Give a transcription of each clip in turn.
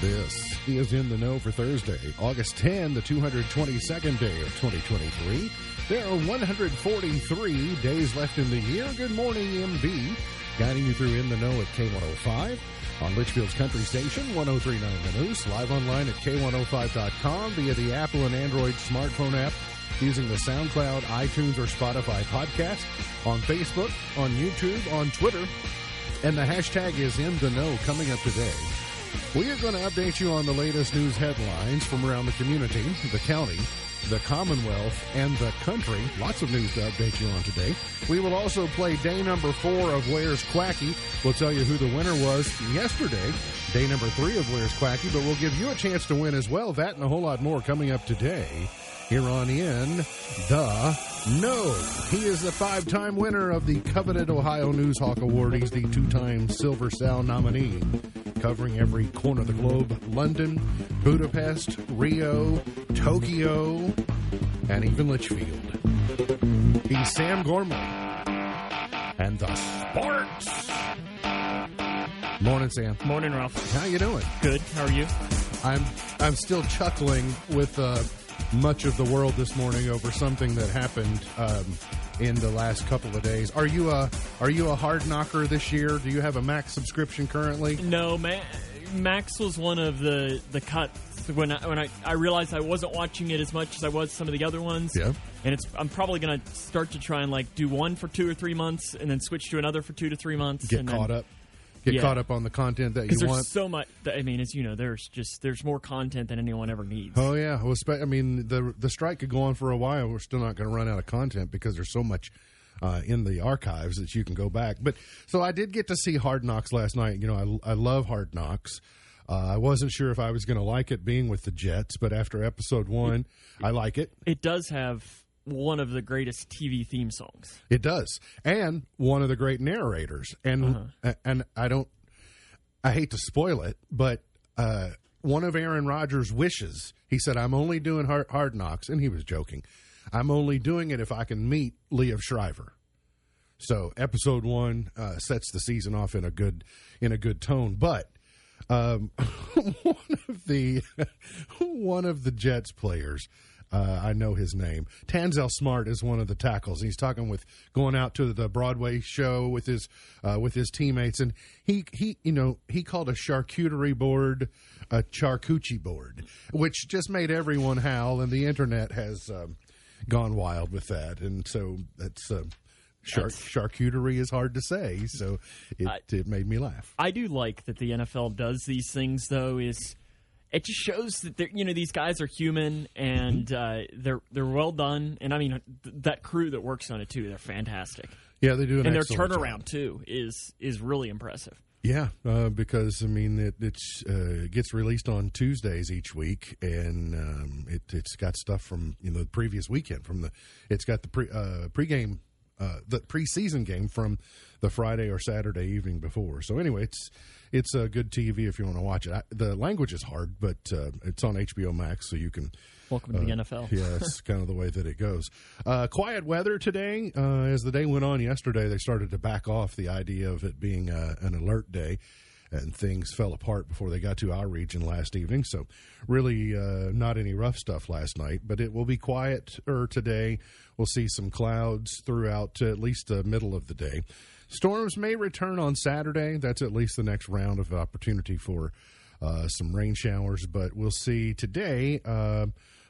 This is In the Know for Thursday, August 10, the 222nd day of 2023. There are 143 days left in the year. Good morning, MB. Guiding you through In the Know at K105 on Litchfield's Country Station, 1039 The News, live online at K105.com via the Apple and Android smartphone app using the SoundCloud, iTunes, or Spotify podcast, on Facebook, on YouTube, on Twitter, and the hashtag is In the Know coming up today. We are going to update you on the latest news headlines from around the community, the county, the Commonwealth, and the country. Lots of news to update you on today. We will also play day number four of Where's Quacky. We'll tell you who the winner was yesterday, day number three of Where's Quacky, but we'll give you a chance to win as well. That and a whole lot more coming up today here on In the Know. He is the five time winner of the coveted Ohio News Hawk Award. He's the two time Silver Sound nominee, covering every corner of the globe London, Budapest, Rio, Tokyo, and even Litchfield. He's Sam Gormley. And the sports. Morning, Sam. Morning, Ralph. How you doing? Good. How are you? I'm I'm still chuckling with uh, much of the world this morning over something that happened um, in the last couple of days. Are you a Are you a hard knocker this year? Do you have a Max subscription currently? No, Ma- Max was one of the the cuts when I, when I, I realized I wasn't watching it as much as I was some of the other ones. Yeah. And it's I'm probably going to start to try and like do one for two or three months, and then switch to another for two to three months. Get and caught then, up. Get Yeah. caught up on the content that you there's want. so much. I mean, as you know, there's just there's more content than anyone ever needs. Oh yeah, well, spe- I mean the the strike could go on for a while. We're still not going to run out of content because there's so much uh, in the archives that you can go back. But so I did get to see Hard Knocks last night. You know, I I love Hard Knocks. Uh, I wasn't sure if I was going to like it being with the Jets, but after episode one, I like it. It does have one of the greatest TV theme songs. It does, and one of the great narrators. And and I don't, I hate to spoil it, but uh, one of Aaron Rodgers' wishes, he said, "I'm only doing hard, hard knocks," and he was joking. I'm only doing it if I can meet Liev Schreiber. So episode one uh, sets the season off in a good in a good tone, but. Um, one of the one of the Jets players, uh, I know his name. Tanzel Smart is one of the tackles. He's talking with going out to the Broadway show with his uh, with his teammates, and he he you know he called a charcuterie board a charcuterie board, which just made everyone howl, and the internet has um, gone wild with that, and so that's. Uh, Char- charcuterie is hard to say, so it, it made me laugh. I do like that the NFL does these things though is it just shows that they're you know these guys are human and uh, they're they're well done and I mean th- that crew that works on it too they're fantastic Yeah, they do an and their excellent job. turnaround too is is really impressive. Yeah, uh, because I mean it it's, uh, gets released on Tuesdays each week, and um, it, it's got stuff from you know the previous weekend from the it's got the pre uh, pregame uh, the preseason game from the Friday or Saturday evening before. So anyway, it's it's a good TV if you want to watch it. I, the language is hard, but uh, it's on HBO Max, so you can Welcome to the NFL. yeah, that's kind of the way that it goes. Uh, quiet weather today. Uh, as the day went on yesterday, they started to back off the idea of it being uh, an alert day, and things fell apart before they got to our region last evening. So, really, uh, not any rough stuff last night, but it will be quieter today. We'll see some clouds throughout at least the middle of the day. Storms may return on Saturday. That's at least the next round of opportunity for uh, some rain showers, but we'll see today. Uh,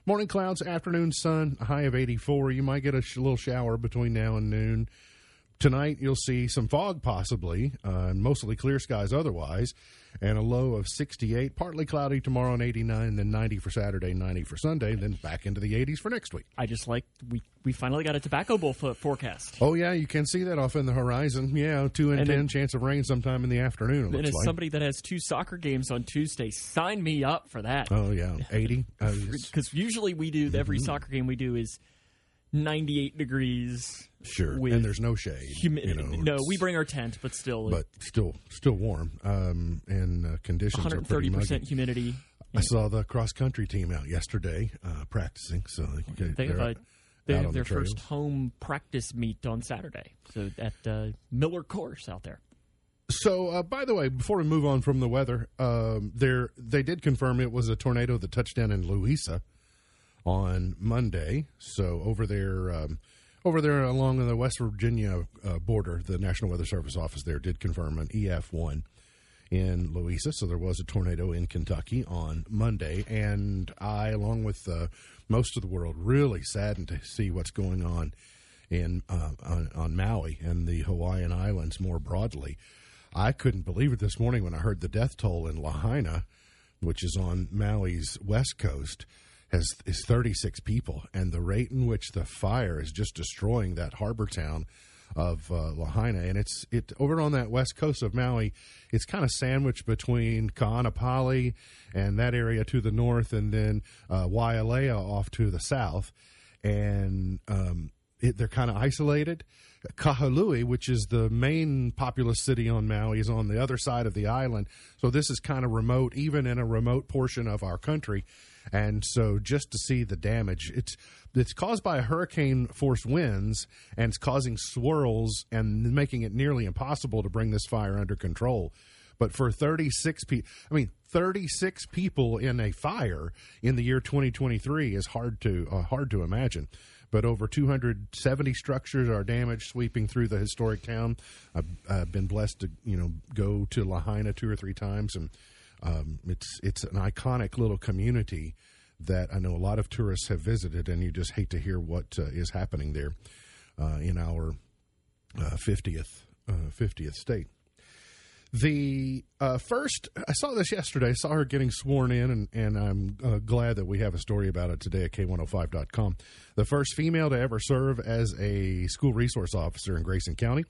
morning clouds, afternoon sun, high of 84. You might get a sh- little shower between now and noon. Tonight, you'll see some fog possibly, uh, and mostly clear skies otherwise, and a low of 68. Partly cloudy tomorrow and 89, then 90 for Saturday, 90 for Sunday, then back into the 80s for next week. I just like we we finally got a tobacco bowl fo- forecast. Oh, yeah, you can see that off in the horizon. Yeah, 2 and, And 10 then- chance of rain sometime in the afternoon, it and as like. somebody that has two soccer games on Tuesday, sign me up for that. oh, yeah, 80. Uh. Because usually we do every Mm-hmm. soccer game we do is 98 degrees. sure. And there's no shade. Humi- you know, no, we bring our tent, but still but still still warm um, and uh, conditions are pretty 130 muggy. percent humidity. I saw the cross country team out yesterday uh, practicing, so they, They have, a, they have their the first home practice meet on Saturday. So at uh, Miller Course out there. So, uh, by the way, before we move on from the weather, um, there they did confirm it was a tornado that touched down in Louisa on Monday. So over there, um, over there along the West Virginia uh, border, the National Weather Service office there did confirm an EF one in Louisa. So there was a tornado in Kentucky on Monday, and I, along with uh, most of the world, really saddened to see what's going on in uh, on, on Maui and the Hawaiian Islands more broadly. I couldn't believe it this morning when I heard the death toll in Lahaina, which is on Maui's west coast, has is 36 people, and the rate in which the fire is just destroying that harbor town of uh, Lahaina, and it's it over on that west coast of Maui. It's kind of sandwiched between Ka'anapali and that area to the north, and then uh, Wailea off to the south, and um, it, they're kind of isolated. Kahului, which is the main populous city on Maui, is on the other side of the island. So this is kind of remote, even in a remote portion of our country. And so just to see the damage, it's it's caused by hurricane force winds and it's causing swirls and making it nearly impossible to bring this fire under control. But for 36 people, I mean, 36 people in a fire in the year 2023 is hard to uh, hard to imagine but over 270 structures are damaged, sweeping through the historic town. I've, I've been blessed to you know go to Lahaina two or three times, and um, it's it's an iconic little community that I know a lot of tourists have visited, and you just hate to hear what uh, is happening there uh, in our uh, fiftieth uh, fiftieth state. The uh, first, I saw this yesterday. I saw her getting sworn in, and, and I'm uh, glad that we have a story about it today at K105.com. The first female to ever serve as a school resource officer in Grayson County,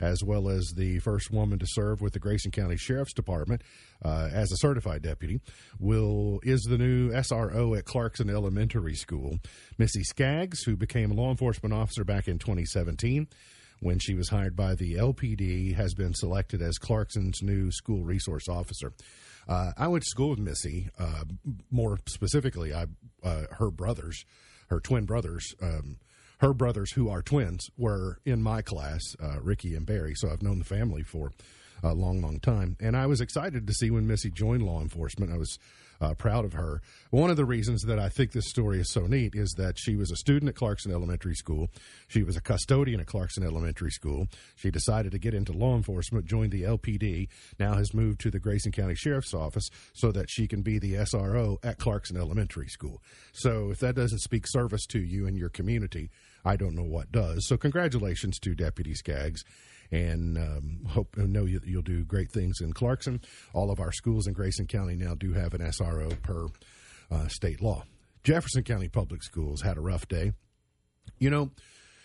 as well as the first woman to serve with the Grayson County Sheriff's Department uh, as a certified deputy, will is the new SRO at Clarkson Elementary School. Missy Skaggs, who became a law enforcement officer back in 2017 when she was hired by the LPD, has been selected as Clarkson's new school resource officer. Uh, I went to school with Missy. Uh, more specifically, I uh, her brothers, her twin brothers, um, her brothers who are twins, were in my class, uh, Ricky and Barry. So I've known the family for a long, long time. And I was excited to see when Missy joined law enforcement. I was uh, proud of her. One of the reasons that I think this story is so neat is that she was a student at Clarkson Elementary School. She was a custodian at Clarkson Elementary School. She decided to get into law enforcement, joined the LPD, now has moved to the Grayson County Sheriff's Office so that she can be the SRO at Clarkson Elementary School. So if that doesn't speak service to you and your community, I don't know what does. So congratulations to Deputy Skaggs and um, hope know you, will do great things in Clarkson. All of our schools in Grayson County now do have an SRO per uh, state law. Jefferson County Public Schools had a rough day. You know,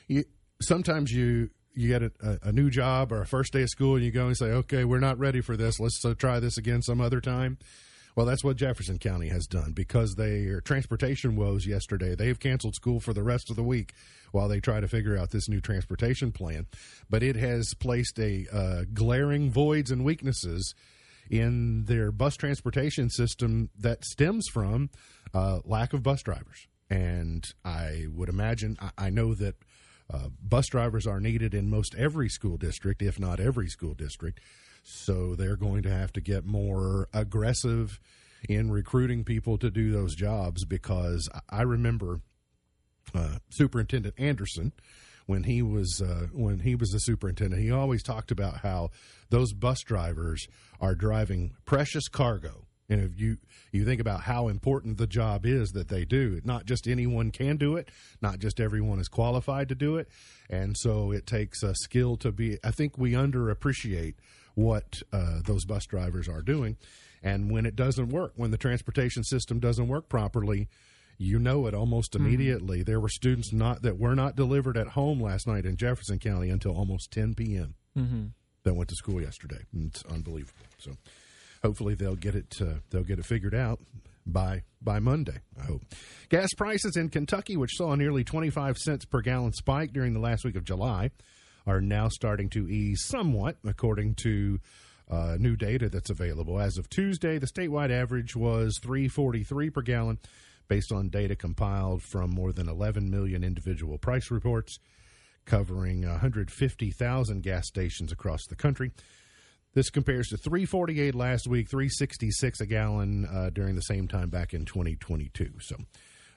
you, sometimes you you get a, a, new job or a first day of school and you go and say, okay, we're not ready for this. Let's uh, try this again some other time. Well, that's what Jefferson County has done because their transportation woes yesterday. They've canceled school for the rest of the week while they try to figure out this new transportation plan. But it has placed a uh, glaring voids and weaknesses in their bus transportation system that stems from uh, lack of bus drivers. And I would imagine, I, I know that uh, bus drivers are needed in most every school district, if not every school district. So they're going to have to get more aggressive in recruiting people to do those jobs because I remember uh, Superintendent Anderson when he was uh, when he was the superintendent. He always talked about how those bus drivers are driving precious cargo. And if you you think about how important the job is that they do, not just anyone can do it, not just everyone is qualified to do it, and so it takes a skill to be. I think we underappreciate what uh, those bus drivers are doing, and when it doesn't work, when the transportation system doesn't work properly, you know it almost hmm. immediately. Mm-hmm. There were students not that were not delivered at home last night in Jefferson County until almost 10 p.m. Mm-hmm. That went to school yesterday. It's unbelievable. So hopefully they'll get it uh, they'll get it figured out by by Monday. I hope. Gas prices in Kentucky, which saw a nearly 25 cents per gallon spike during the last week of July, are now starting to ease somewhat, according to uh, new data that's available. As of Tuesday, the statewide average was 343 per gallon based on data compiled from more than 11 million individual price reports covering 150,000 gas stations across the country. This compares to 348 last week, 366 a gallon uh, during the same time back in 2022. So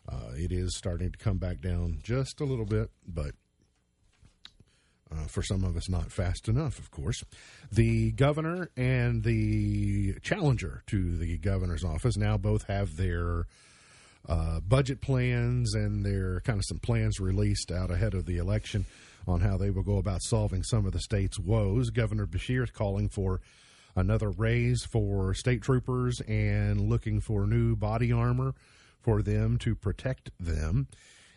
uh, it is starting to come back down just a little bit, but uh, for some of us, not fast enough, of course. The governor and the challenger to the governor's office now both have their uh, budget plans and their kind of some plans released out ahead of the election on how they will go about solving some of the state's woes. Governor Beshear is calling for another raise for state troopers and looking for new body armor for them to protect them.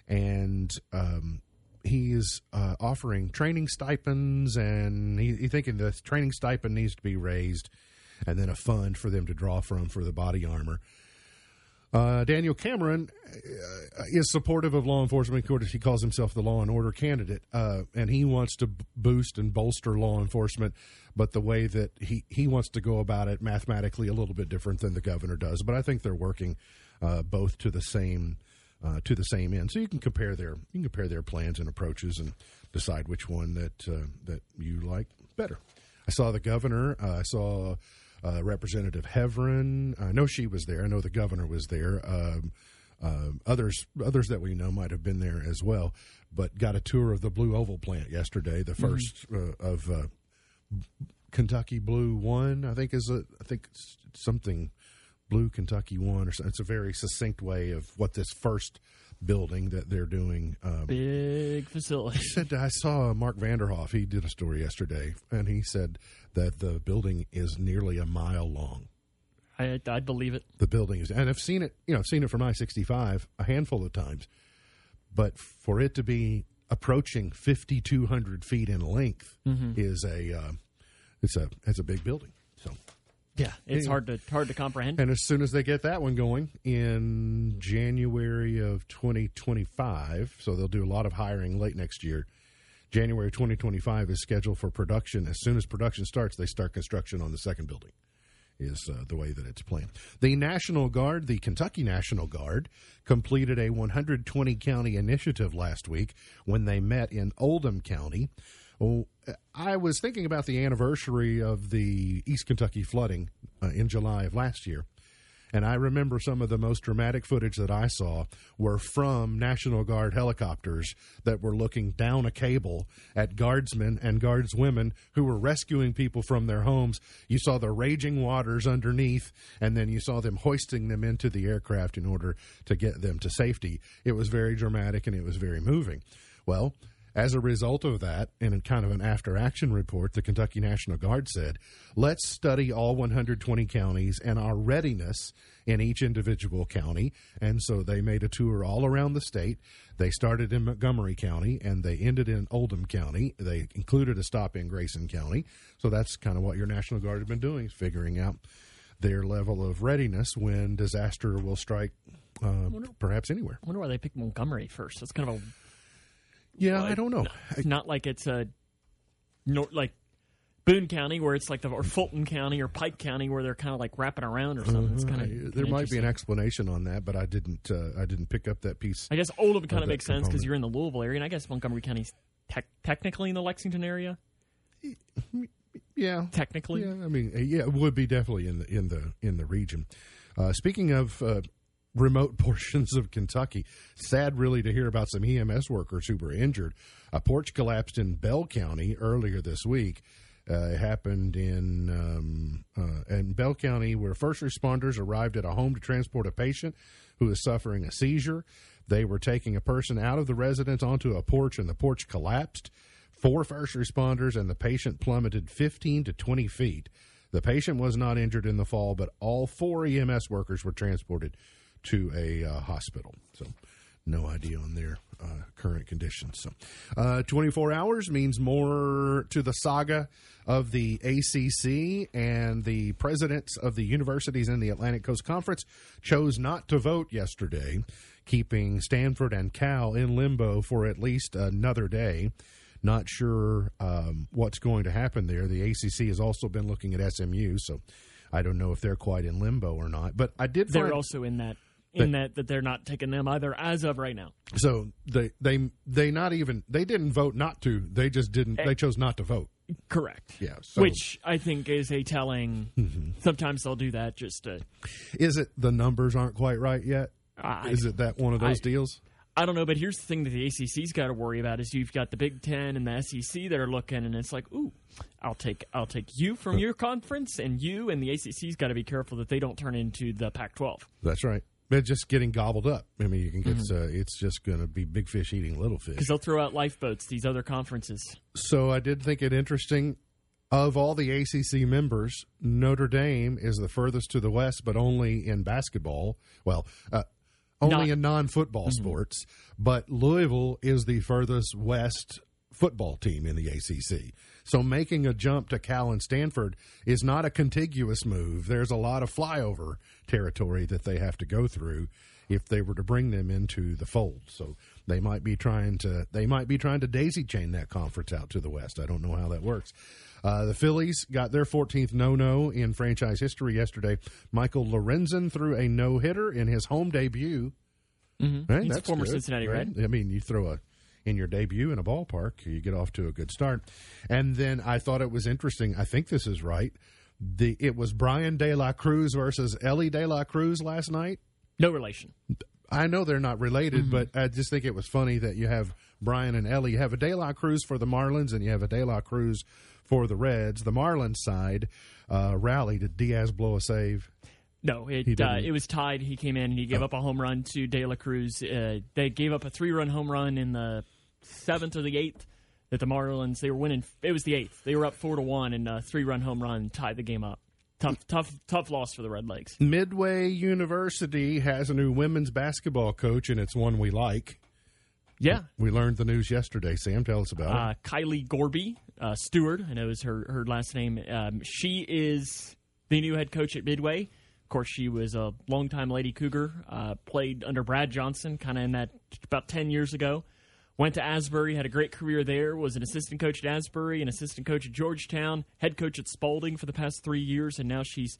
And um, he is uh, offering training stipends, and he, he's thinking the training stipend needs to be raised, and then a fund for them to draw from for the body armor. Uh, Daniel Cameron uh, is supportive of law enforcement. Of he calls himself the law and order candidate, uh, and he wants to boost and bolster law enforcement. But the way that he, he wants to go about it mathematically a little bit different than the governor does. But I think they're working uh, both to the same uh, to the same end. So you can compare their you can compare their plans and approaches and decide which one that uh, that you like better. I saw the governor. I saw uh, Representative Heavrin. I know she was there. I know the governor was there. Um, uh, others others that we know might have been there as well, but got a tour of the Blue Oval plant yesterday, the 1st mm-hmm. uh, of uh, Kentucky Blue One. I think is a I think something Blue Kentucky One or something. It's a very succinct way of what this first building that they're doing. Um, Big facility. said I saw Mark Vanderhoff. He did a story yesterday, and he said that the building is nearly a mile long. I I believe it. The building is, and I've seen it. You know, I've seen it from I sixty five a handful of times, but for it to be approaching fifty two hundred feet in length mm-hmm. is a uh, it's a it's a big building. So yeah, it's hard to hard to comprehend. And as soon as they get that one going in January of 2025, so they'll do a lot of hiring late next year. January 2025 is scheduled for production. As soon as production starts, they start construction on the second building. Is uh, the way that it's planned. The National Guard, the Kentucky National Guard, completed a 120 county initiative last week when they met in Oldham County well, I was thinking about the anniversary of the East Kentucky flooding uh, in July of last year. And I remember some of the most dramatic footage that I saw were from National Guard helicopters that were looking down a cable at guardsmen and guardswomen who were rescuing people from their homes. You saw the raging waters underneath, and then you saw them hoisting them into the aircraft in order to get them to safety. It was very dramatic and it was very moving. Well, as a result of that, in kind of an after action report, the Kentucky National Guard said, let's study all 120 counties and our readiness in each individual county. And so they made a tour all around the state. They started in Montgomery County and they ended in Oldham County. They included a stop in Grayson County. So that's kind of what your National Guard has been doing, figuring out their level of readiness when disaster will strike uh, wonder, perhaps anywhere. I wonder why they picked Montgomery first. That's kind of a yeah, I don't know. It's not like it's a no, like Boone County where it's like the or Fulton County or Pike County where they're kind of like wrapping around or something. It's kind of there might be an explanation on that, but I didn't. Uh, I didn't pick up that piece. I guess Oldham kind of makes sense because you're in the Louisville area, and I guess Montgomery County's te- technically in the Lexington area. Yeah, technically. Yeah, I mean, yeah, it would be definitely in the in the in the region. Uh, speaking of uh, remote portions of Kentucky. Sad, really, to hear about some EMS workers who were injured. A porch collapsed in Bell County earlier this week. Uh, it happened in um, uh, in Bell County, where first responders arrived at a home to transport a patient who was suffering a seizure. They were taking a person out of the residence onto a porch, and the porch collapsed. Four first responders and the patient plummeted 15 to 20 feet. The patient was not injured in the fall, but all four EMS workers were transported to a uh, hospital. So no idea on their uh, current conditions. So, uh, 24 hours means more to the saga of the ACC, and the presidents of the universities in the Atlantic Coast Conference chose not to vote yesterday, keeping Stanford and Cal in limbo for at least another day. Not sure um, what's going to happen there. The ACC has also been looking at SMU, so I don't know if they're quite in limbo or not. But I did. They're also in that in that that they're not taking them either as of right now. So they they they not even they didn't vote not to. They just didn't. They eh. chose not to vote. Correct. Yeah, so- Which I think is a telling. Mm-hmm. Sometimes they'll do that just to. Is it the numbers aren't quite right yet? I- Is it that one of those I- deals? I don't know, but here's the thing that the ACC's got to worry about is you've got the Big Ten and the SEC that are looking, and it's like, ooh, I'll take I'll take you from your conference, and you and the ACC's got to be careful that they don't turn into the Pac-12. That's right. They're just getting gobbled up. I mean, you can get. Mm-hmm. Uh, it's just going to be big fish eating little fish. because they'll throw out lifeboats. These other conferences. So I did think it interesting. Of all the ACC members, Notre Dame is the furthest to the west, but only in basketball. Well, uh, only Not- in non-football sports. But Louisville is the furthest west football team in the ACC. So making a jump to Cal and Stanford is not a contiguous move. There's a lot of flyover territory that they have to go through if they were to bring them into the fold. So they might be trying to they might be trying to daisy chain that conference out to the west. I don't know how that works. Uh, the Phillies got their 14th no-no in franchise history yesterday. Michael Lorenzen threw a no-hitter in his home debut. Mm-hmm. Right? He's a That's former good, Cincinnati right? Red. I mean, you throw a in your debut in a ballpark, you get off to a good start. And then I thought it was interesting. I think this is right. The it was Bryan De La Cruz versus Elly De La Cruz last night. No relation. I know they're not related, Mm-hmm. but I just think it was funny that you have Bryan and Elly. You have a De La Cruz for the Marlins, and you have a De La Cruz for the Reds. The Marlins side uh, rally. Did Diaz blow a save? No, it uh, it was tied. He came in and he gave up a home run to De La Cruz. Uh, they gave up a three-run home run in the seventh or the eighth. That the Marlins they were winning. It was the eighth. They were up four to one, and a three-run home run tied the game up. Tough, tough, tough loss for the Red Legs. Midway University has a new women's basketball coach, and it's one we like. Yeah, We learned the news yesterday. Sam, tell us about uh, Kylie Gorby uh, Stewart. I know is her her last name. Um, she is the new head coach at Midway. Of course, she was a longtime Lady Cougar. Uh, played under Brad Johnson, kind of in that about ten years ago. Went to Asbury, had a great career there. Was an assistant coach at Asbury, an assistant coach at Georgetown, head coach at Spalding for the past three years, and now she's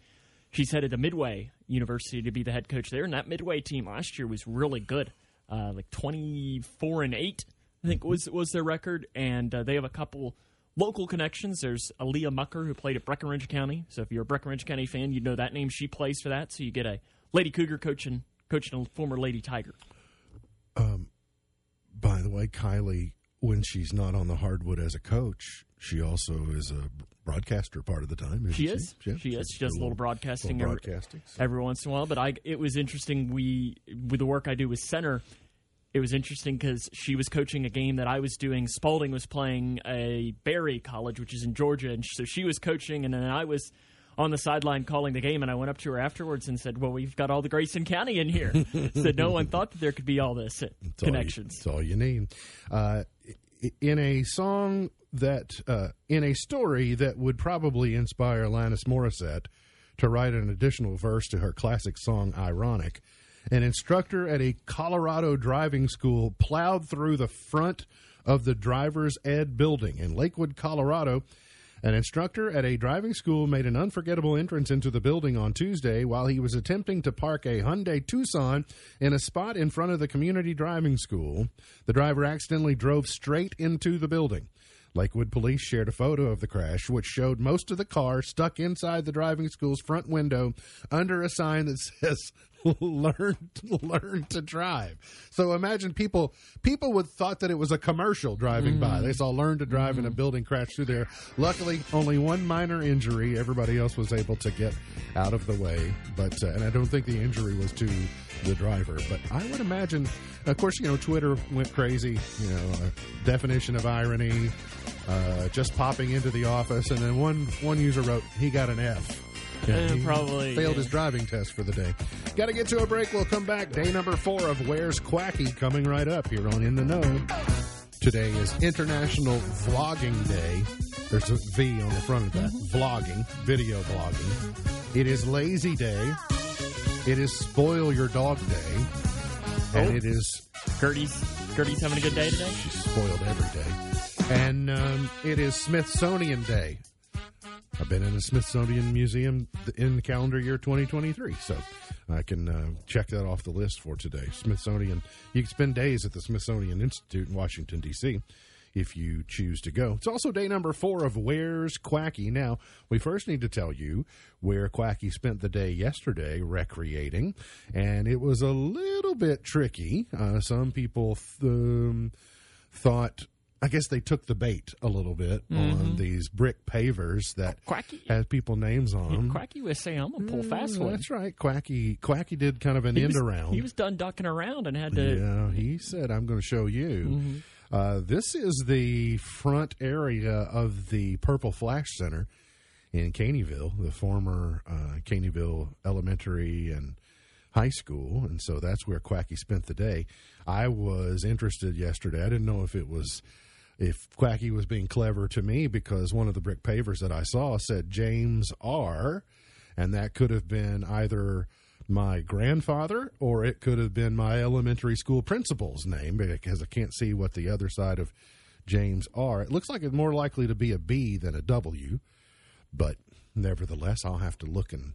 she's headed to Midway University to be the head coach there. And that Midway team last year was really good, uh, like twenty four and eight, I think was was their record. And uh, they have a couple local connections. There's Aaliyah Mucker who played at Breckinridge County. So if you're a Breckinridge County fan, you know that name. She plays for that. So you get a Lady Cougar coaching coaching a former Lady Tiger. it. By the way, Kylie, when she's not on the hardwood as a coach, she also is a broadcaster part of the time. isn't She is. Yeah, She is. She does a little little broadcasting, little every- broadcasting. so- every once in a while. But I, it was interesting. We with the work I do with center, it was interesting because she was coaching a game that I was doing. Spalding was playing a Berry College, which is in Georgia, and so she was coaching, and then I was on the sideline calling the game. And I went up to her afterwards and said, "Well, we've got all the Grayson County in here." said no one thought that there could be all this uh, That's all you- connections. That's all you need. Uh, in a song that, uh, in a story that would probably inspire Alanis Morissette to write an additional verse to her classic song "Ironic," an instructor at a Colorado driving school plowed through the front of the driver's ed building in Lakewood, Colorado. An instructor at a driving school made an unforgettable entrance into the building on Tuesday while he was attempting to park a Hyundai Tucson in a spot in front of the community driving school. The driver accidentally drove straight into the building. Lakewood police shared a photo of the crash, which showed most of the car stuck inside the driving school's front window under a sign that says learn learn to drive. So imagine people people would thought that it was a commercial driving by. They saw learn to drive and a building crash through there. Luckily, only one minor injury. Everybody else was able to get out of the way. But uh, and I don't think the injury was to the driver. But I would imagine, of course, you know, Twitter went crazy. You know, uh, definition of irony, uh, just popping into the office, and then one one user wrote he got an F. Eh, he probably, failed yeah. his driving test for the day. Got to get to a break. We'll come back. Day number four of Where's Quacky coming right up here on In the Know. Today is International Vlogging Day. There's a V on the front of that. Vlogging, video vlogging. It is Lazy Day. It is Spoil Your Dog Day. And Oh. it is Gertie's Gertie's having a good day today. She's spoiled every day. And um, it is Smithsonian Day. I've been in the Smithsonian Museum in calendar year 2023, so I can uh, check that off the list for today. Smithsonian, you can spend days at the Smithsonian Institute in Washington, D.C. if you choose to go. It's also day number four of Where's Quacky. Now, we first need to tell you where Quacky spent the day yesterday recreating, and it was a little bit tricky. Uh, some people th- um, thought. I guess they took the bait a little bit on these brick pavers that Quacky. has people names on them. Quacky was saying, "I'm gonna pull fast one." That's right. Quacky Quacky did kind of an He end was, around. He was done ducking around and had to. Yeah, he said, I'm going to show you. Mm-hmm. Uh, this is the front area of the Purple Flash Center in Caneyville, the former uh, Caneyville Elementary and High School. And so that's where Quacky spent the day. I was interested yesterday. I didn't know if it was. If Quacky was being clever to me, because one of the brick pavers that I saw said James R., and that could have been either my grandfather or it could have been my elementary school principal's name because I can't see what the other side of James R. It looks like it's more likely to be a B than a W, but nevertheless, I'll have to look and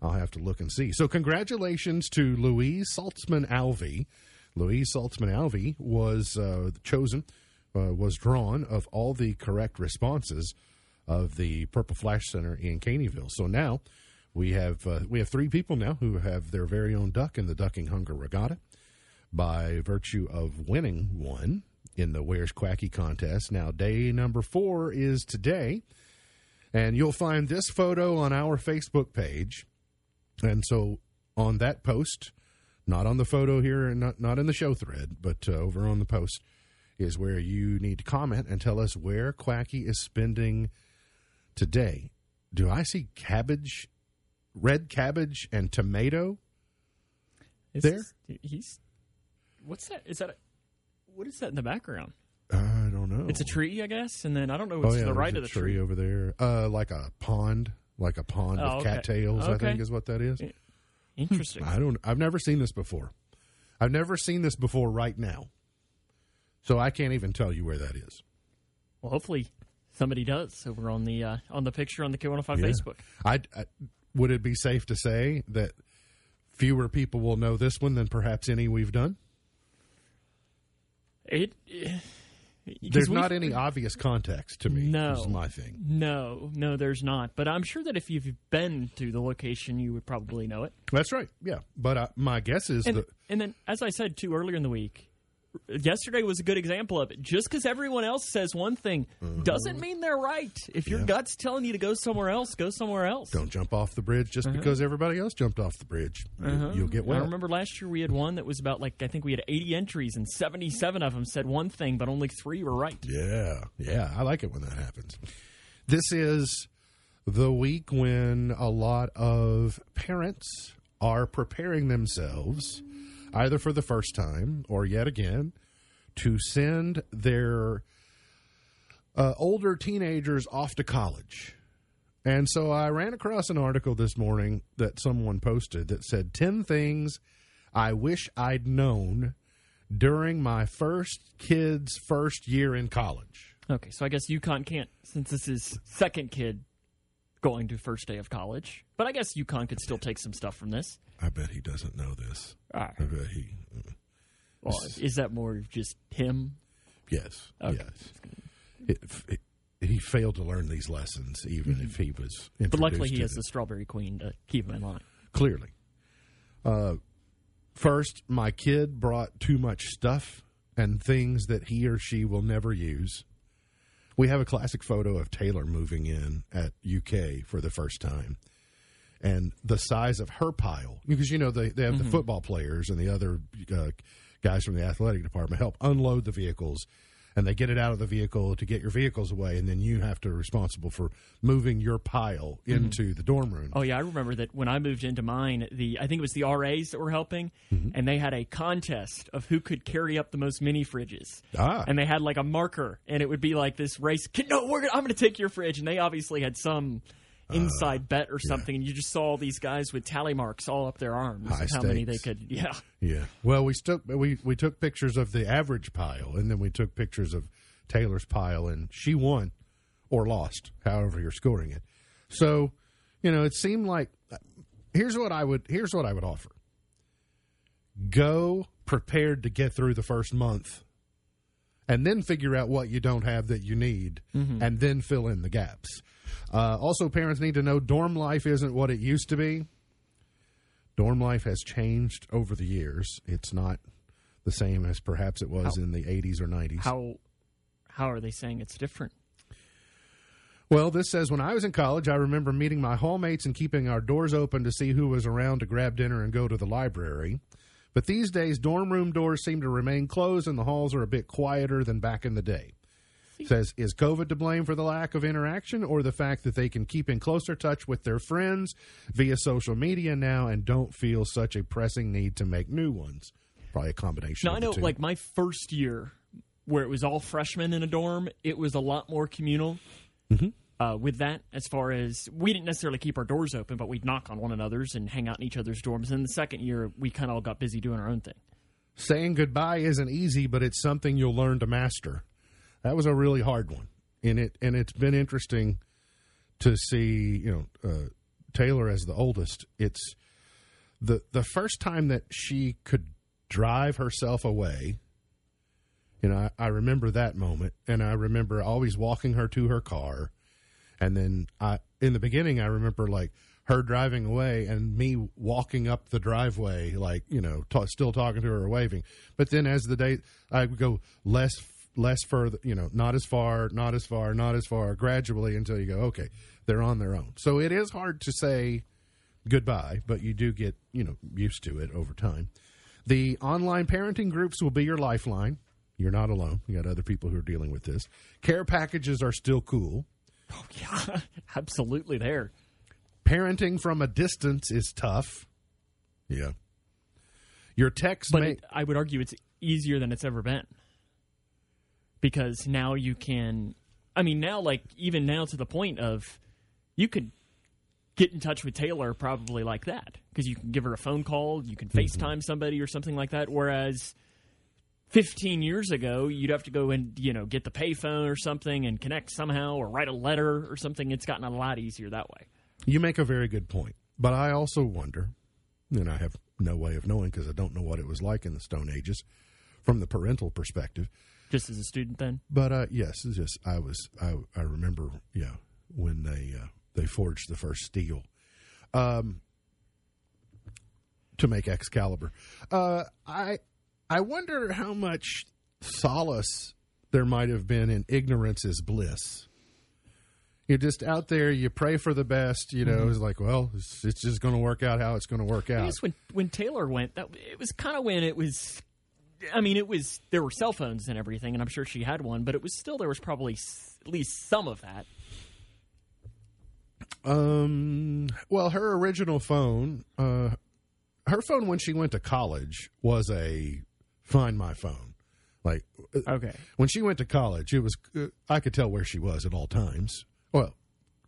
I'll have to look and see. So, congratulations to Louise Saltzman Alvey. Louise Saltzman Alvey was uh, chosen, uh, was drawn of all the correct responses of the Purple Flash Center in Caneyville. So now we have uh, we have three people now who have their very own duck in the Ducking Hunger Regatta by virtue of winning one in the Where's Quacky contest. Now, day number four is today, and you'll find this photo on our Facebook page. And so on that post, not on the photo here and not, not in the show thread, but uh, over on the post is where you need to comment and tell us where Quacky is spending today. Do I see cabbage, red cabbage, and tomato? Is There? this- he's. What's that? Is that? A, what is that in the background? I don't know. It's a tree, I guess, and then I don't know Oh what's yeah, to the right of the tree tree. over there. Uh, like a pond, like a pond Oh, with okay. cattails. I think is what that is. Interesting. I don't. I've never seen this before. I've never seen this before. Right now, so I can't even tell you where that is. Well, hopefully somebody does over on the uh, on the picture on the K105 Yeah. Facebook. I, I would it be safe to say that fewer people will know this one than perhaps any we've done. It. eh, There's not any obvious context to me. No. is my thing. No, no, there's not. But I'm sure that if you've been to the location, you would probably know it. That's right. Yeah, but uh, my guess is And, that and then, as I said too earlier in the week, yesterday was a good example of it. Just because everyone else says one thing doesn't mean they're right. If your Mm-hmm. Yeah. gut's telling you to go somewhere else, go somewhere else. don't jump off the bridge just because everybody else jumped off the bridge. Uh-huh. You'll get I remember last year we had one that was about like I think we had 80 entries and 77 of them said one thing, but only three were right. Yeah, yeah, I like it when that happens. This is the week when a lot of parents are preparing themselves, either for the first time or yet again, to send their uh, older teenagers off to college. And so I ran across an article this morning that someone posted that said 10 things I wish I'd known during my first kid's first year in college. Okay, so I guess UConn can't since this is second kid going to first day of college. But I guess UConn could still take some stuff from this. I bet he doesn't know this. Right. I bet he. Well, is that more of just him? Yes. Okay. Yes. It, it, he failed to learn these lessons, even if he was. But luckily, he has them. the Strawberry Queen to keep him in line. clearly. Uh, first, my kid brought too much stuff and things that he or she will never use. We have a classic photo of Taylor moving in at UK for the first time. And the size of her pile, because you know they, they have the football players and the other uh, guys from the athletic department help unload the vehicles, and they get it out of the vehicle to get your vehicles away, and then you have to be responsible for moving your pile into the dorm room. Oh yeah, I remember that when I moved into mine, the I think it was the RAs that were helping, Mm-hmm. and they had a contest of who could carry up the most mini fridges. Ah. And they had like a marker, and it would be like this race. No, we're gonna, I'm going to take your fridge, and they obviously had some Uh, inside bet or something, and you just saw all these guys with tally marks all up their arms High how many they could. Yeah, Yeah. Well, we took we we took pictures of the average pile, and then we took pictures of Taylor's pile, and she won or lost, however you're scoring it. So, you know, it seemed like here's what I would here's what I would offer. Go prepared to get through the first month and then figure out what you don't have that you need, and then fill in the gaps. Uh, also, parents need to know dorm life isn't what it used to be. Dorm life has changed over the years. It's not the same as perhaps it was How- in the 80s or 90s. How how are they saying it's different? Well, this says when I was in college, I remember meeting my hallmates and keeping our doors open to see who was around to grab dinner and go to the library. But these days, dorm room doors seem to remain closed and the halls are a bit quieter than back in the day. Says, is COVID to blame for the lack of interaction or the fact that they can keep in closer touch with their friends via social media now and don't feel such a pressing need to make new ones? Probably a combination Now I know, like my first year, where it was all freshmen in a dorm, it was a lot more communal. Mm-hmm. Uh, with that, as far as we didn't necessarily keep our doors open, but we'd knock on one another's and hang out in each other's dorms. And the second year, we kind of all got busy doing our own thing. saying goodbye isn't easy, but it's something you'll learn to master. That was a really hard one, and it and it's been interesting to see. You know, uh, Taylor as the oldest. It's the the first time that she could drive herself away. You know, I, I remember that moment, and I remember always walking her to her car, and then I in the beginning I remember like her driving away and me walking up the driveway like you know ta- still talking to her or waving but then as the day I would go less less further you know not as far not as far not as far gradually until you go okay they're on their own. So it is hard to say goodbye but you do get you know used to it over time. The online parenting groups will be your lifeline. You're not alone. You got other people who are dealing with this. Care packages are still cool. Oh yeah, absolutely. There, parenting from a distance is tough. Yeah. Your text but may it, I would argue it's easier than it's ever been because now you can. I mean, now like even now to the point of you could get in touch with Taylor probably like that because you can give her a phone call, you can mm-hmm. FaceTime somebody or something like that. Whereas 15 years ago, you'd have to go and you know get the payphone or something and connect somehow or write a letter or something. It's gotten a lot easier that way. you make a very good point. But I also wonder, and I have no way of knowing because I don't know what it was like in the Stone Ages from the parental perspective. Just as a student, then But uh, yes, just I was I I remember yeah when they uh, they forged the first steel, um, to make Excalibur. Uh, I I wonder how much solace there might have been in ignorance is bliss. You're just out there. You pray for the best. You know, it's like, well, it's, it's just going to work out how it's going to work out. I guess when when Taylor went, that it was kind of when it was. I mean, it was there were cell phones and everything, and I'm sure she had one, but it was still there was probably s- at least some of that. Um. Well, her original phone, uh, her phone when she went to college was a Find My Phone. Like uh, Okay, when she went to college, it was uh, I could tell where she was at all times. Well,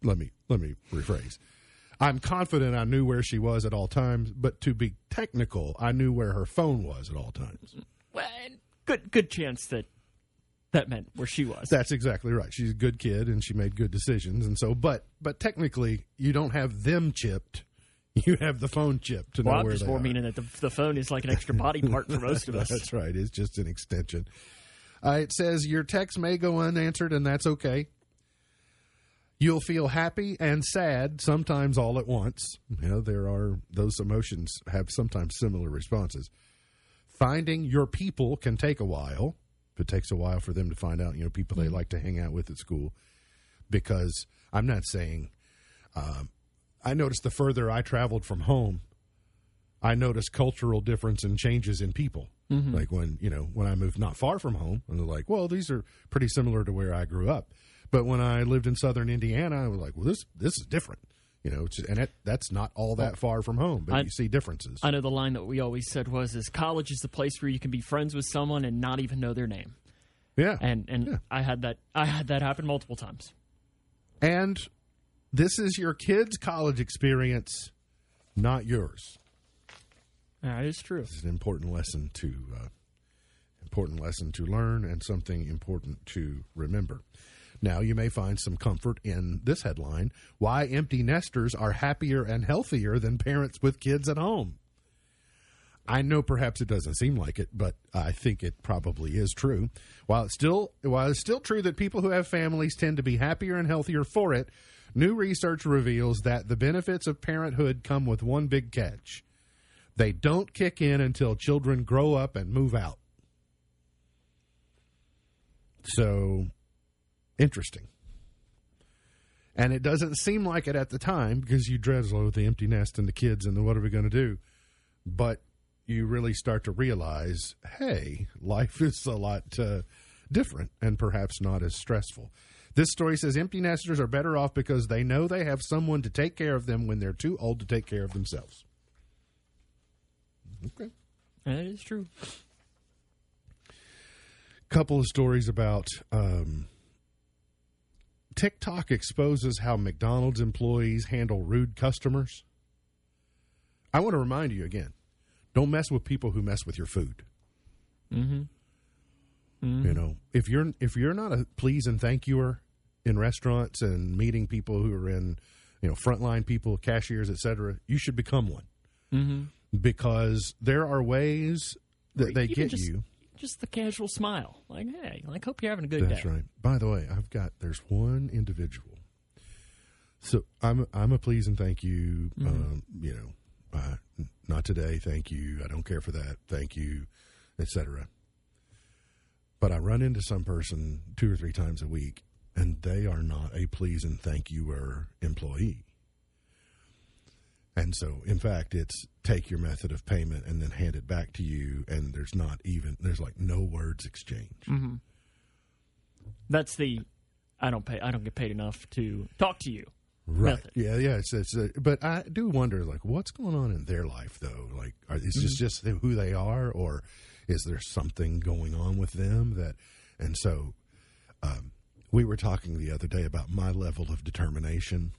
let me let me rephrase. I'm confident I knew where she was at all times, but to be technical, I knew where her phone was at all times. Good good chance that that meant where she was. That's exactly right. She's a good kid and she made good decisions, and so but but technically, you don't have them chipped. You have the phone chipped to well, know I'm where just more are. meaning that the, the phone is like an extra body part for most of us. That's right. It's just an extension. Uh, it says your text may go unanswered, and that's okay. You'll feel happy and sad sometimes all at once. You know, there are those emotions have sometimes similar responses. Finding your people can take a while. If it takes a while for them to find out, you know, people they like to hang out with at school. Because I'm not saying, um, I noticed the further I traveled from home, I noticed cultural difference and changes in people. Like when you know when I moved not far from home, and they're like, well, these are pretty similar to where I grew up. But when I lived in southern Indiana, I was like, well, this this is different. You know, and it, that's not all that far from home, but I- you see differences. I know the line that we always said was is college is the place where you can be friends with someone and not even know their name. yeah, And and Yeah. I had that I had that happen multiple times. and this is your kid's college experience, not yours. That is true. It's an important lesson to uh, important lesson to learn and something important to remember. Now you may find some comfort in this headline: Why empty nesters are happier and healthier than parents with kids at home. I know perhaps it doesn't seem like it, but I think it probably is true. While it's still while it's still true that people who have families tend to be happier and healthier for it, new research reveals that the benefits of parenthood come with one big catch. They don't kick in until children grow up and move out. So interesting. And it doesn't seem like it at the time because you dread oh, the empty nest and the kids and the what are we going to do? But you really start to realize, hey, life is a lot uh, different and perhaps not as stressful. This story says empty nesters are better off because they know they have someone to take care of them when they're too old to take care of themselves. Okay. That is true. Couple of stories about um, TikTok exposes how McDonald's employees handle rude customers. I want to remind you again don't mess with people who mess with your food. Mm-hmm. You know, if you're if you're not a please and thank youer in restaurants and meeting people who are in, you know, frontline people, cashiers, etc., you should become one Mm-hmm. because there are ways that they get just, you. Just the casual smile, like, hey, like, hope you're having a good That's day. That's right. By the way, I've got there's one individual. So I'm I'm a please and thank you. Mm-hmm. Um, you know, uh, not today. Thank you. I don't care for that. Thank you, etc. But I run into some person two or three times a week, and they are not a please and thank youer employee. And so, in fact, it's take your method of payment and then hand it back to you, and there's not even there's like no words exchanged. Mm-hmm. That's the I don't pay. I don't get paid enough to talk to you. Right. method. Yeah, yeah. It's, it's uh, but I do wonder, like, what's going on in their life, though? Like, are, is this Mm-hmm. just who they are, or is there something going on with them that? And so, um, we were talking the other day about my level of determination.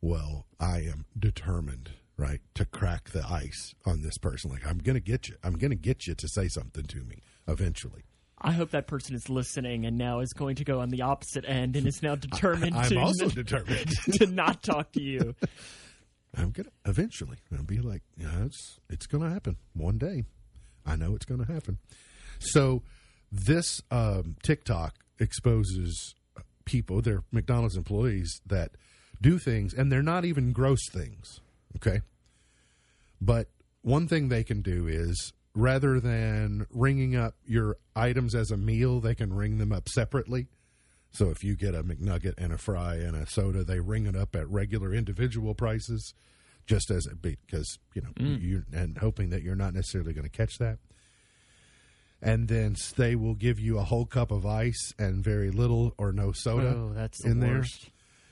Well, I am determined, right, to crack the ice on this person. Like, I'm going to get you. I'm going to get you to say something to me eventually. I hope that person is listening and now is going to go on the opposite end and is now determined I'm to also determined. to not talk to you. I'm gonna eventually. I'll be like, yeah, it's it's gonna happen one day. I know it's gonna happen. So this um, TikTok exposes people, they're McDonald's employees that do things, and they're not even gross things. Okay, but one thing they can do is rather than ringing up your items as a meal, they can ring them up separately. So if you get a McNugget and a fry and a soda, they ring it up at regular individual prices, just as it because you know mm. you and hoping that you're not necessarily going to catch that. And then they will give you a whole cup of ice and very little or no soda Oh, that's the in there.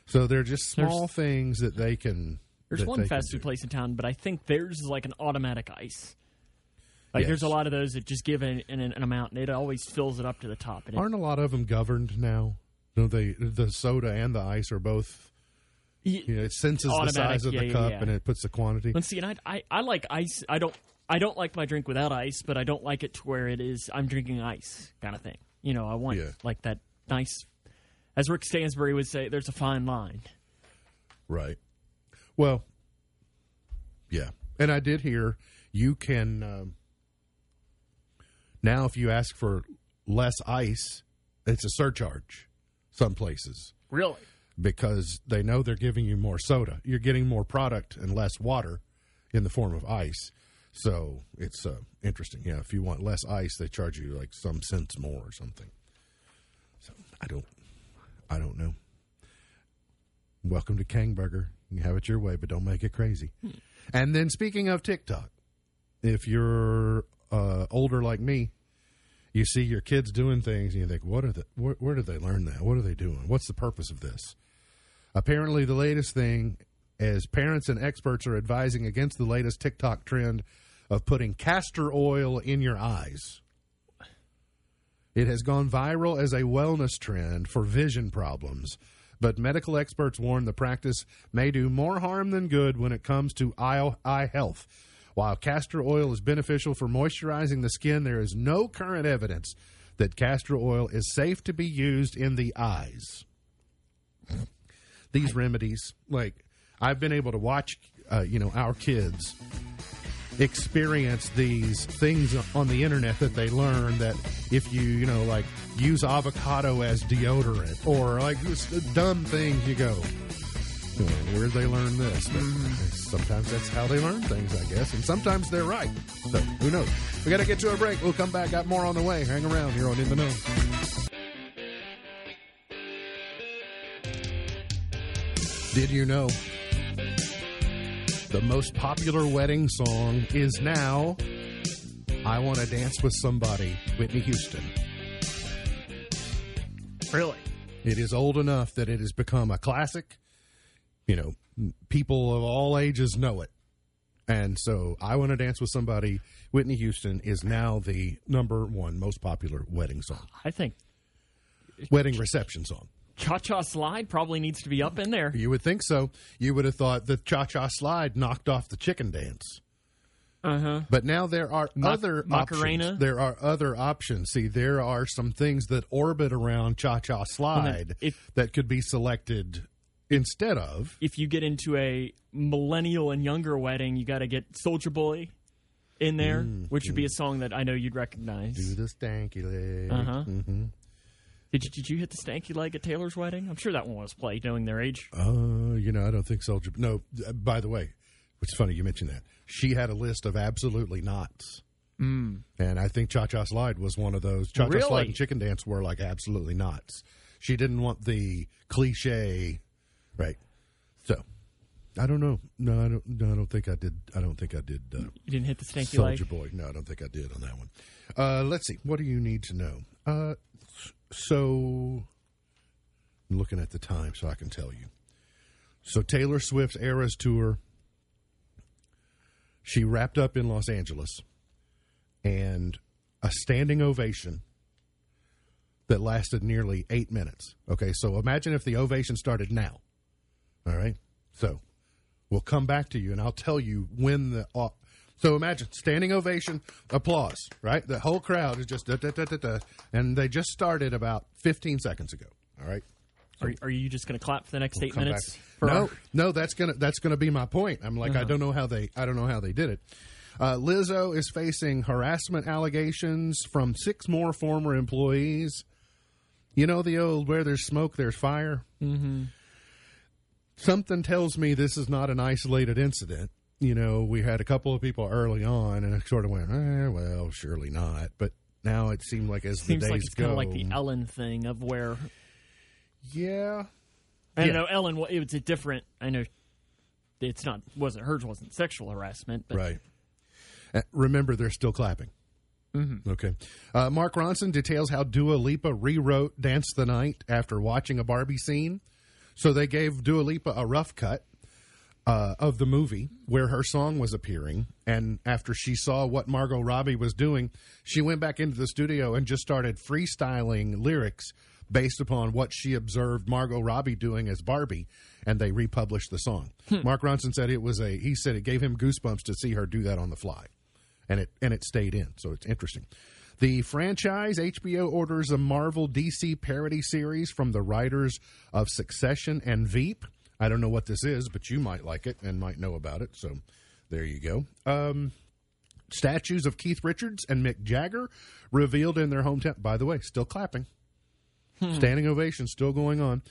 So they're just There's- small things that they can. There's one they fast food place in town, but I think theirs is like an automatic ice. Like Yes. there's a lot of those that just give an, an, an amount and it always fills it up to the top. And Aren't a lot of them governed now? No, they the soda and the ice are both. You know, it senses the size of yeah, the yeah, cup yeah. and it puts the quantity. Let's see, and I, I I like ice. I don't I don't like my drink without ice, but I don't like it to where it is I'm drinking ice kind of thing. You know, I want like that nice. As Rick Stansbury would say, there's a fine line. Right. Well, yeah. And I did hear you can um, now if you ask for less ice, it's a surcharge. Some places Really? because they know they're giving you more soda. You're getting more product and less water in the form of ice. So it's uh, interesting. Yeah, if you want less ice, they charge you like some cents more or something. So I don't, I don't know. Welcome to Kangburger. You have it your way, but don't make it crazy. And then speaking of TikTok, if you're uh, older like me, you see your kids doing things and you think, what are the, where, where did they learn that? What are they doing? What's the purpose of this? Apparently, the latest thing is parents and experts are advising against the latest TikTok trend of putting castor oil in your eyes. It has gone viral as a wellness trend for vision problems, but medical experts warn the practice may do more harm than good when it comes to eye, health. While castor oil is beneficial for moisturizing the skin, there is no current evidence that castor oil is safe to be used in the eyes. These remedies, like I've been able to watch, uh, you know, our kids experience these things on the internet that they learn that if you you know like use avocado as deodorant or like just dumb things you go "Oh, where did they learn this. But mm-hmm. sometimes that's how they learn things i guess and sometimes they're right. So who knows? We got to get to a break. We'll come back. Got more on the way. Hang around here on in the know. Did you know the most popular wedding song is now I Want to Dance with Somebody, Whitney Houston. Really? It is old enough that it has become a classic. You know, people of all ages know it. And so I Want to Dance with Somebody, Whitney Houston is now the number one most popular wedding song, I think wedding reception song. Cha Cha Slide probably needs to be up in there. You would think so. You would have thought the Cha Cha Slide knocked off the chicken dance. Uh huh. But now there are Ma- other Macarena? options. There are other options. See, there are some things that orbit around Cha Cha Slide if- that could be selected instead of. If you get into a millennial and younger wedding, you got to get Soldier Boy in there, which would be a song that I know you'd recognize. Do the stanky leg. Uh-huh. Mhm. Did you, did you hit the stanky leg at Taylor's wedding? I'm sure that one was played, knowing their age. Uh, you know, I don't think Soldier. No, uh, by the way, it's funny you mentioned that. She had a list of absolutely nots. Mm. And I think Cha Cha Slide was one of those. Cha Cha Really? Slide and Chicken Dance were like absolutely nots. She didn't want the cliche, right? So, I don't know. No, I don't. No, I don't think I did. I don't think I did. Uh, You didn't hit the stanky leg Soldier. Boy. No, I don't think I did on that one. Uh, let's see. What do you need to know? Uh, so, I'm looking at the time so I can tell you. So, Taylor Swift's Eras Tour, she wrapped up in Los Angeles and a standing ovation that lasted nearly eight minutes. Okay, so imagine if the ovation started now. All right, so we'll come back to you and I'll tell you when the. So imagine standing ovation, applause, right? The whole crowd is just da, da, da, da, da, and they just started about 15 seconds ago. All right. Are, are you just going to clap for the next eight minutes? No, our- no, that's gonna that's gonna be my point. I'm like, I don't know how they I don't know how they did it. Uh, Lizzo is facing harassment allegations from six more former employees. You know the old where there's smoke, there's fire. Mm-hmm. Something tells me this is not an isolated incident. You know, we had a couple of people early on, and it sort of went, eh, well, surely not. But now it seemed like as Seems the days like it's go, kind of like the Ellen thing of where yeah, I Yeah. know Ellen. It was a different. I know it's not wasn't hers wasn't sexual harassment, but Right. Uh, remember, they're still clapping. Mm-hmm. Okay. Uh, Mark Ronson details how Dua Lipa rewrote Dance the Night after watching a Barbie scene. So they gave Dua Lipa a rough cut uh, of the movie where her song was appearing. And after she saw what Margot Robbie was doing, she went back into the studio and just started freestyling lyrics based upon what she observed Margot Robbie doing as Barbie. And they republished the song. Mark Ronson said it was a, he said it gave him goosebumps to see her do that on the fly. And it, and it stayed in. So it's interesting. The franchise HBO orders a Marvel DC parody series from the writers of Succession and Veep. I don't know what this is, but you might like it and might know about it. So there you go. Um, statues of Keith Richards and Mick Jagger revealed in their hometown. By the way, still clapping. Standing ovation still going on.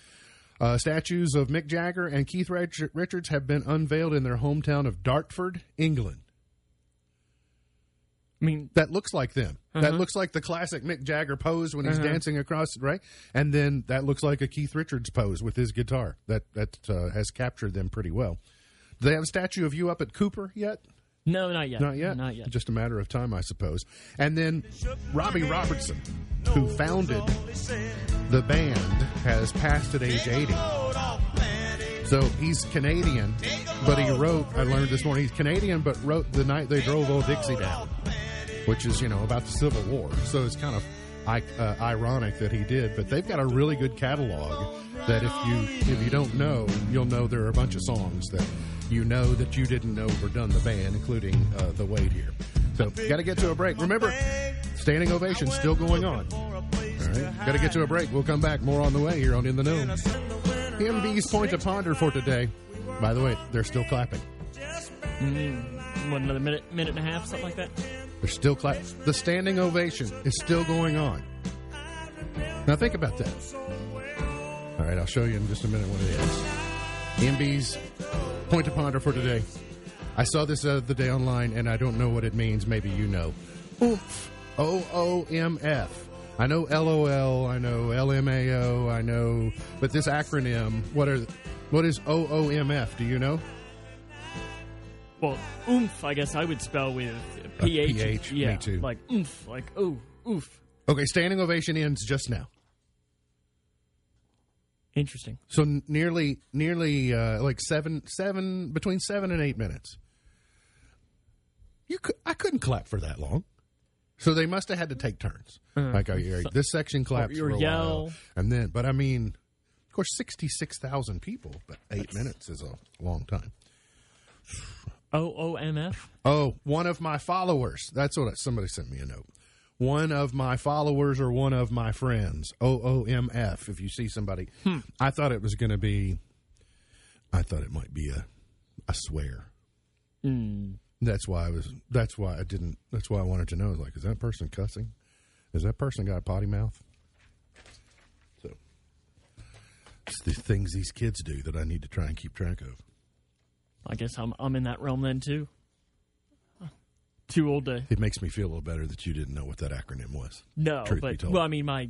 Uh, statues of Mick Jagger and Keith Richards have been unveiled in their hometown of Dartford, England. I mean, That looks like them. That looks like the classic Mick Jagger pose when he's dancing across, right? And then that looks like a Keith Richards pose with his guitar. That that uh, has captured them pretty well. Do they have a statue of you up at Cooper yet? no, not yet. Not yet. Not yet. Just a matter of time, I suppose. And then Robbie Robertson, who founded the band, has passed at age 80. So he's Canadian, but he wrote, I learned this morning, he's Canadian, but wrote The Night They Drove Old Dixie Down, which is, you know, about the Civil War. So it's kind of uh, ironic that he did, but they've got a really good catalog that if you if you don't know, you'll know there are a bunch of songs that you know that you didn't know were done the band, including uh, The Weight here. So got to get to a break. Remember, standing ovation still going on. All right, got to get to a break. We'll come back. More on the way here on In the Know. MB's point to ponder for today. By the way, they're still clapping. what, another minute, minute and a half, something like that. They're still. The standing ovation is still going on. Now think about that. All right, I'll show you in just a minute what it is. MB's point to ponder for today. I saw this the other day online, and I don't know what it means. Maybe you know. Oomph. O O M F. I know LOL. I know LMAO. I know, but this acronym. What are? What is O O M F? Do you know? Well, oomph, I guess I would spell with ph. PH, me too. like oomph, like ooh, oof. Okay, standing ovation ends just now. Interesting. So nearly, nearly uh, like seven, seven between seven and eight minutes. You could, I couldn't clap for that long. So they must have had to take turns. Like, oh, yeah, this section claps or for a yell. while, and then, but I mean, of course, sixty-six thousand people, but eight minutes is a long time. O O M F. Oh, one of my followers. That's what somebody sent me a note. One of my followers or one of my friends. O O M F. If you see somebody, hmm. I thought it was going to be. I thought it might be a, a swear. Hmm. That's why I was. That's why I didn't. That's why I wanted to know. I was like, is that person cussing? Is that person got a potty mouth? So, it's the things these kids do that I need to try and keep track of. I guess I'm I'm in that realm then too. Too old to It makes me feel a little better that you didn't know what that acronym was. no, but well, I mean, my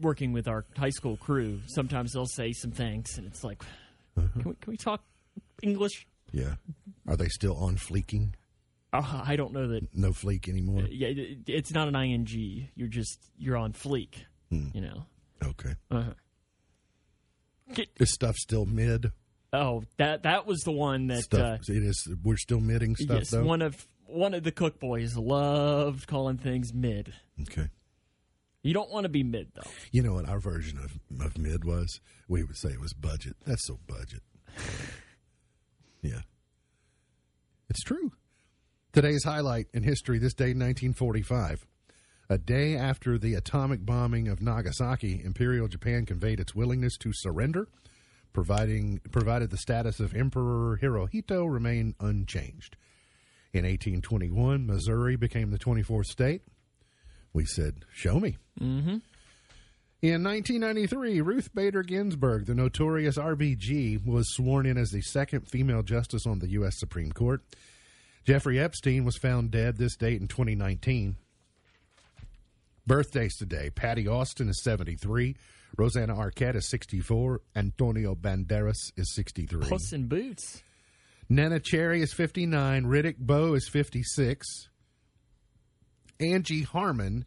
working with our high school crew, sometimes they'll say some things, and it's like, Uh-huh. can we can we talk English? Yeah. Are they still on fleeking? Uh, I don't know that. No fleek anymore? Yeah, it, it's not an ing. You're just you're on fleek. Hmm. You know. Okay. Uh-huh. Get, Is stuff still mid? Oh, that that was the one that Stuff. uh, it is. We're still midding stuff yes, though. one of one of the cook boys loved calling things mid. okay. You don't want to be mid though. You know what our version of, of mid was? We would say it was budget. That's so budget. yeah. It's true. Today's highlight in history this day, 1945. A day after the atomic bombing of Nagasaki, Imperial Japan conveyed its willingness to surrender, providing provided the status of Emperor Hirohito remained unchanged. In 1821, Missouri became the 24th state. We said, "Show me." Mm-hmm. In 1993, Ruth Bader Ginsburg, the notorious RBG, was sworn in as the second female justice on the U.S. Supreme Court. Jeffrey Epstein was found dead this date in 2019. Birthdays today Patti Austin is 73, Rosanna Arquette is 64, Antonio Banderas is 63. Puss in Boots. Neneh Cherry is 59. Riddick Bowe is 56. Angie Harmon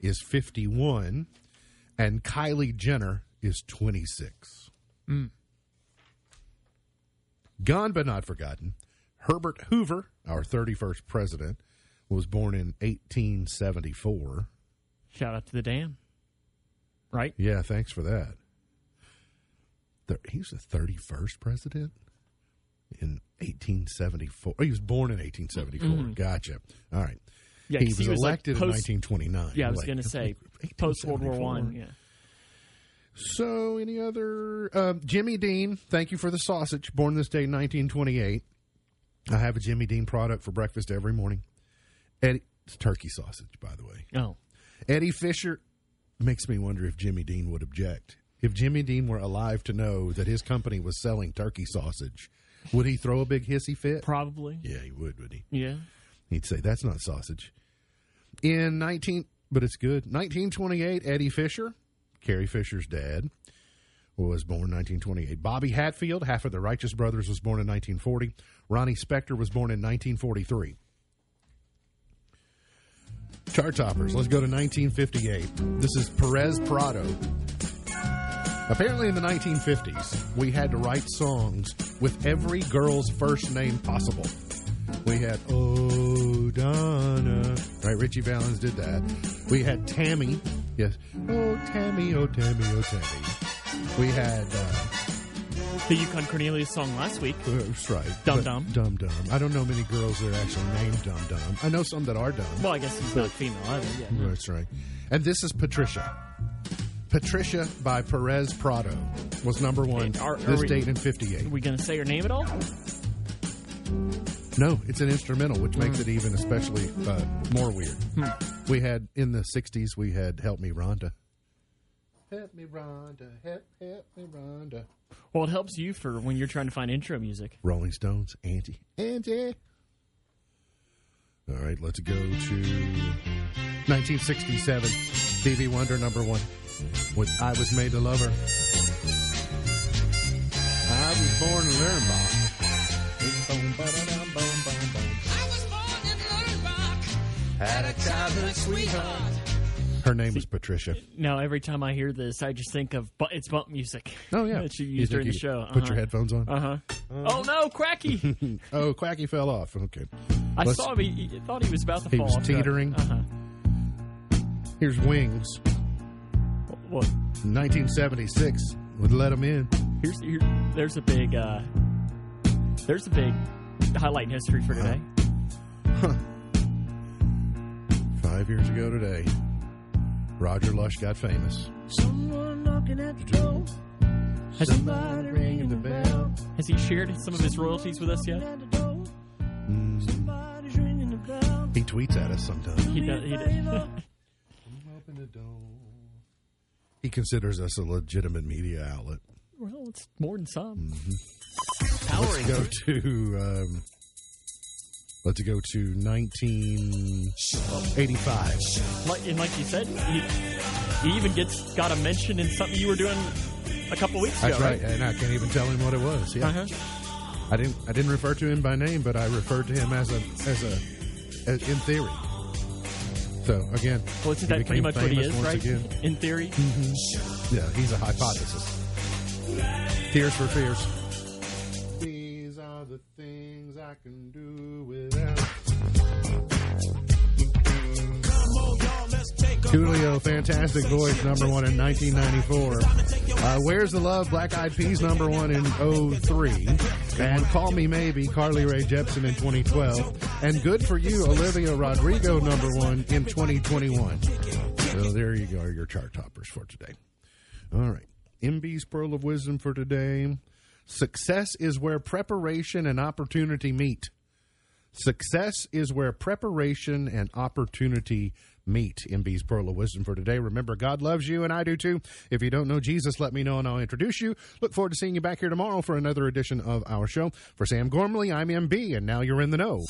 is 51. And Kylie Jenner is 26. Hmm. Gone but not forgotten. Herbert Hoover, our 31st president, was born in 1874. Shout out to the dam. Right? Yeah, thanks for that. He was the 31st president in 1874. Oh, he was born in 1874. Gotcha. All right. Yeah, he was, he was, like, elected post- in 1929. Yeah, I was Like, going to say post World War 1874. One. Yeah. So, any other? Um, Jimmy Dean, thank you for the sausage. Born this day, 1928. I have a Jimmy Dean product for breakfast every morning. Eddie, it's turkey sausage, by the way. Oh, Eddie Fisher makes me wonder if Jimmy Dean would object. If Jimmy Dean were alive to know that his company was selling turkey sausage, would he throw a big hissy fit? probably. Yeah, he would, would he? Yeah. He'd say, that's not sausage. In 19, but it's good. 1928, Eddie Fisher, Carrie Fisher's dad, was born 1928. Bobby Hatfield, half of the Righteous Brothers, was born in 1940. Ronnie Spector was born in 1943. Chart toppers. Let's go to 1958. This is Perez Prado. Apparently, in the 1950s, we had to write songs with every girl's first name possible. We had Oh Donna, right? Ritchie Valens did that. We had Tammy, yes. Oh Tammy, oh Tammy, oh Tammy. We had uh, The Yukon Cornelius song last week. that's right, Dum Dum. Dum Dum. I don't know many girls that are actually named Dum Dum. I know some that are dumb. Well, I guess he's not female either. Yeah. That's right. And this is Patricia. Patricia by Perez Prado was number one Are- are this we- date in '58. Are we going to say her name at all? No, it's an instrumental, which makes it even especially uh, more weird. We had in the '60s, we had "Help Me, Rhonda." Help me, Rhonda. Help, help me, Rhonda. Well, it helps you for when you're trying to find intro music. Rolling Stones, Auntie, Auntie. All right, let's go to 1967. Stevie Wonder, number one. With "I Was Made to Love Her." I was born in Lernbach. I was born in Lernbach. Had a childhood sweetheart. Her name is Patricia. Now, every time I hear this, I just think of bu- it's bump music. Oh yeah, that you You use think during the show. Put Uh-huh. your headphones on. Uh huh. oh no, Quacky! oh, Quacky fell off. Okay, I Let's- saw him. He, he thought he was about to He fall. was off. teetering. Uh huh. here's Wings, What? 1976. Would let him in. Here's here, there's a big uh, there's a big highlight in history for today. Huh. Five years ago today, Roger Lush got famous. Someone knocking at the door. Has, Somebody ringing the bell. has he shared some of his royalties with us yet? At the door. Mm, Somebody's ringing the bell. he tweets at us sometimes. He does. He does. Open the door. He considers us a legitimate media outlet. well, it's more than some. Let's go to um, let's go to 1985. Like and like you said, he, he even gets got a mention in something you were doing a couple weeks ago. That's ago. right, and I can't even tell him what it was. Yeah, Uh-huh. I didn't. I didn't refer to him by name, but I referred to him as a as a as, in theory. So again, Well, isn't that pretty much what he is, right? Again. In theory. Yeah, he's a hypothesis. Tears for Fears. I can do without. Coolio, fantastic voice, number one in 1994. Uh, Where's the Love, Black Eyed Peas, number one in 03. And Call Me Maybe, Carly Rae Jepsen in 2012. And Good for You, Olivia Rodrigo, number one in 2021. So there you go, your chart toppers for today. All right. MB's Pearl of Wisdom for today. Success is where preparation and opportunity meet. Success is where preparation and opportunity meet. MB's Pearl of Wisdom for today. Remember, God loves you, and I do too. If you don't know Jesus, let me know, and I'll introduce you. Look forward to seeing you back here tomorrow for another edition of our show. For Sam Gormley, I'm MB, and now you're in the know.